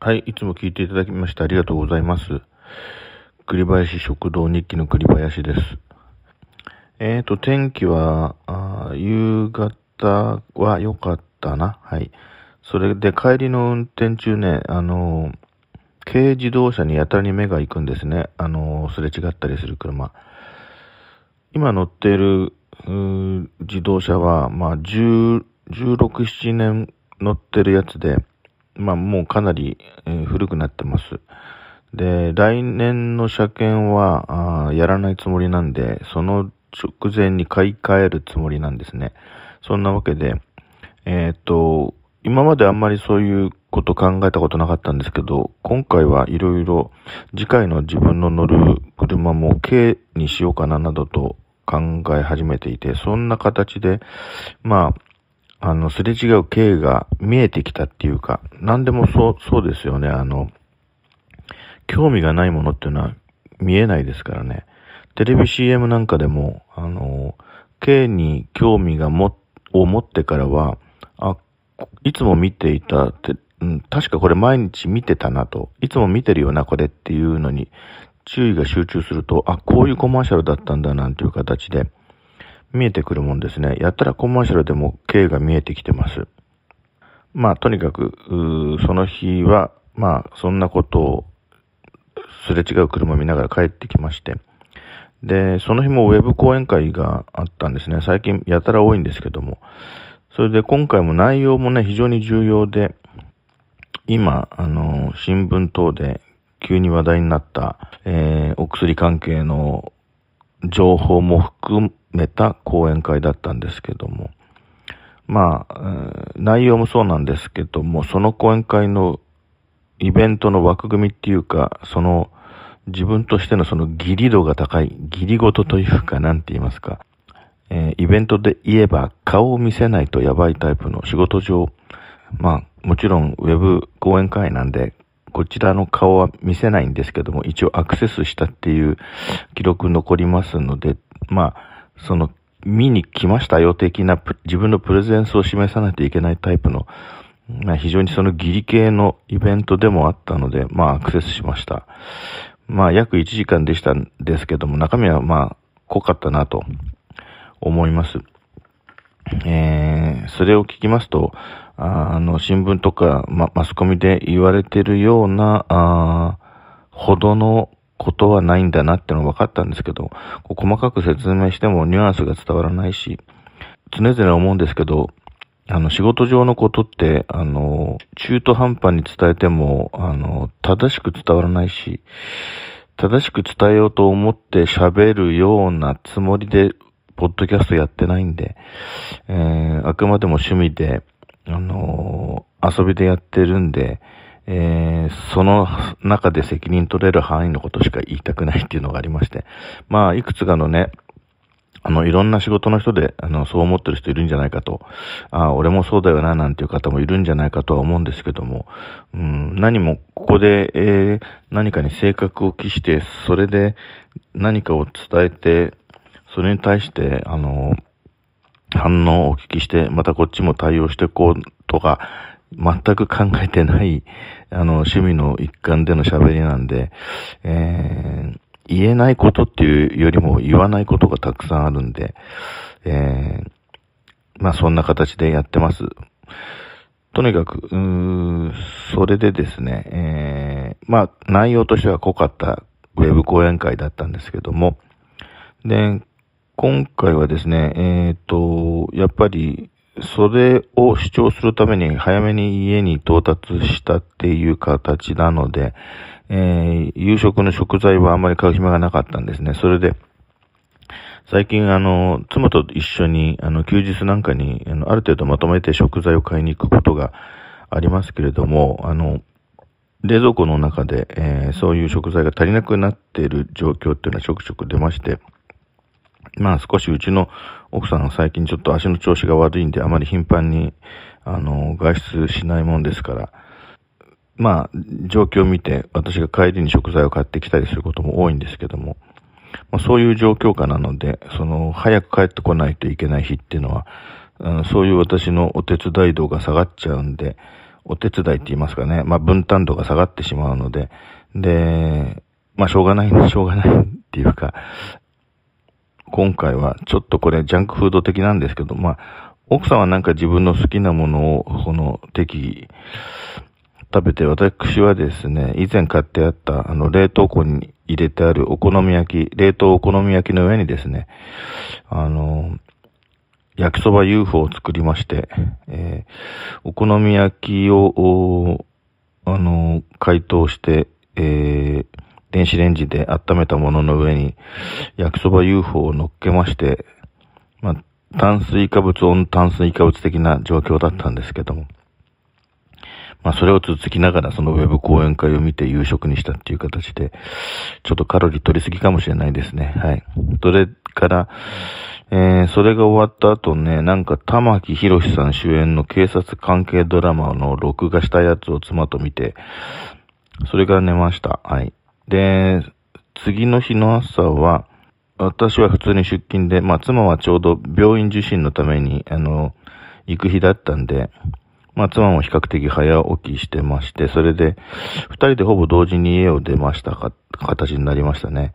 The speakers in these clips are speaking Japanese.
はい、いつも聞いていただきましてありがとうございます。栗林食堂日記の栗林です。えーと、天気は、あ夕方は良かったな。はい。それで帰りの運転中ね、あの軽自動車にやたらに目が行くんですね。あのすれ違ったりする車。今乗っている自動車は、まあ、10、16、7年乗ってるやつで、まあもうかなり、えー、古くなってます。で、来年の車検はあやらないつもりなんで、その直前に買い替えるつもりなんですね。そんなわけで、えー、っと、今まであんまりそういうこと考えたことなかったんですけど、今回はいろいろ次回の自分の乗る車も軽にしようかななどと考え始めていて、そんな形で、まあ、あの、すれ違う経が見えてきたっていうか、何でもそう、そうですよね。あの、興味がないものっていうのは見えないですからね。テレビ CM なんかでも、あの、K に興味がも、を持ってからは、あ、いつも見ていたって、うん、確かこれ毎日見てたなと、いつも見てるよな、これっていうのに注意が集中すると、あ、こういうコマーシャルだったんだなんていう形で、見えてくるもんですね。やったらコマーシャルでも K が見えてきてます。まあ、とにかく、その日は、まあ、そんなことをすれ違う車を見ながら帰ってきまして。で、その日もウェブ講演会があったんですね。最近やたら多いんですけども。それで今回も内容もね、非常に重要で、今、あの、新聞等で急に話題になった、えー、お薬関係の情報も含めた講演会だったんですけども、まあ、内容もそうなんですけども、その講演会のイベントの枠組みっていうか、その自分としてのその義理度が高い、義理事というか、なんて言いますか、えー、イベントで言えば顔を見せないとやばいタイプの仕事上、まあ、もちろんウェブ講演会なんでこちらの顔は見せないんですけども、一応アクセスしたっていう記録残りますので、まあ、その、見に来ましたよ的な自分のプレゼンスを示さないといけないタイプの、まあ、非常にそのギリ系のイベントでもあったので、まあアクセスしました。まあ約1時間でしたんですけども、中身はまあ濃かったなと思います。えー、それを聞きますと、あの、新聞とか、ま、マスコミで言われてるような、あほどのことはないんだなってのが分かったんですけど、細かく説明してもニュアンスが伝わらないし、常々思うんですけど、あの、仕事上のことって、あの、中途半端に伝えても、あの、正しく伝わらないし、正しく伝えようと思って喋るようなつもりで、ポッドキャストやってないんで、えー、あくまでも趣味で、あのー、遊びでやってるんで、えー、その中で責任取れる範囲のことしか言いたくないっていうのがありまして、まあ、いくつかのね、あの、いろんな仕事の人で、あの、そう思ってる人いるんじゃないかと、ああ俺もそうだよな、なんていう方もいるんじゃないかとは思うんですけども、うん、何もここで、えー、何かに性格を期して、それで何かを伝えて、それに対して、あの、反応をお聞きして、またこっちも対応していこうとか、全く考えてない、あの、趣味の一環での喋りなんで、えー、言えないことっていうよりも言わないことがたくさんあるんで、えー、まあそんな形でやってます。とにかく、うーんそれでですね、えー、まあ内容としては濃かったウェブ講演会だったんですけども、で、今回はですね、えっ、ー、と、やっぱり、それを主張するために早めに家に到達したっていう形なので、えー、夕食の食材はあんまり買う暇がなかったんですね。それで、最近あの、妻と一緒に、あの、休日なんかに、あの、ある程度まとめて食材を買いに行くことがありますけれども、あの、冷蔵庫の中で、えー、そういう食材が足りなくなっている状況っていうのはちょくちょく出まして、まあ少しうちの奥さんが最近ちょっと足の調子が悪いんで、あまり頻繁に、あの、外出しないもんですから、まあ、状況を見て、私が帰りに食材を買ってきたりすることも多いんですけども、まあ、そういう状況下なので、その、早く帰ってこないといけない日っていうのは、うん、そういう私のお手伝い度が下がっちゃうんで、お手伝いって言いますかね、まあ分担度が下がってしまうので、で、まあしょうがない、しょうがないっていうか、今回はちょっとこれジャンクフード的なんですけど、まあ、奥さんはなんか自分の好きなものを、この適宜食べて、私はですね、以前買ってあった、あの、冷凍庫に入れてあるお好み焼き、冷凍お好み焼きの上にですね、あの、焼きそば UFO を作りまして、えー、お好み焼きを、あの、解凍して、えー、電子レンジで温めたものの上に、焼きそば UFO を乗っけまして、まあ、炭水化物温炭水化物的な状況だったんですけども、まあ、それを続きながらそのウェブ講演会を見て夕食にしたっていう形で、ちょっとカロリー取りすぎかもしれないですね。はい。それから、えー、それが終わった後ね、なんか玉木宏さん主演の警察関係ドラマの録画したやつを妻と見て、それから寝ました。はい。で、次の日の朝は、私は普通に出勤で、まあ妻はちょうど病院受診のために、あの、行く日だったんで、まあ妻も比較的早起きしてまして、それで、二人でほぼ同時に家を出ましたか、形になりましたね。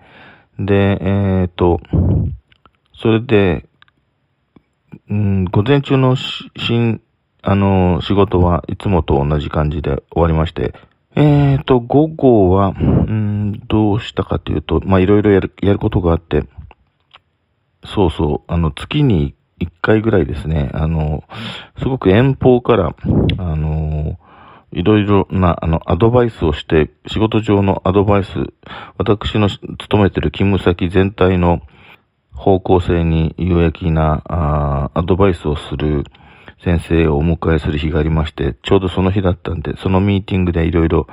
で、えっ、ー、と、それで、うん、午前中のし、しんあの、仕事はいつもと同じ感じで終わりまして、えーと、午後は、うん、どうしたかというと、ま、いろいろやる、やることがあって、そうそう、あの、月に一回ぐらいですね、あの、すごく遠方から、あの、いろいろな、あの、アドバイスをして、仕事上のアドバイス、私の勤めてる勤務先全体の方向性に有益な、あアドバイスをする、先生をお迎えする日がありまして、ちょうどその日だったんで、そのミーティングでいろいろ、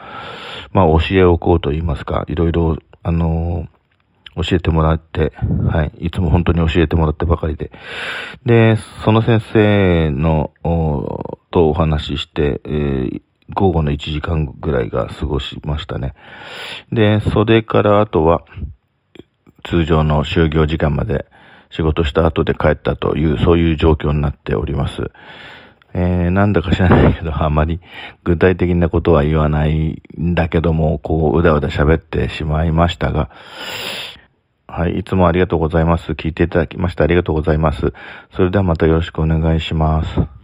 まあ教えをこうと言いますか、いろいろ、あのー、教えてもらって、はい、いつも本当に教えてもらってばかりで。で、その先生の、とお話しして、えー、午後の1時間ぐらいが過ごしましたね。で、それからあとは、通常の就業時間まで、仕事した後で帰ったという、そういう状況になっております。えー、なんだか知らないけど、あまり具体的なことは言わないんだけども、こう、うだうだ喋ってしまいましたが、はい、いつもありがとうございます。聞いていただきましてありがとうございます。それではまたよろしくお願いします。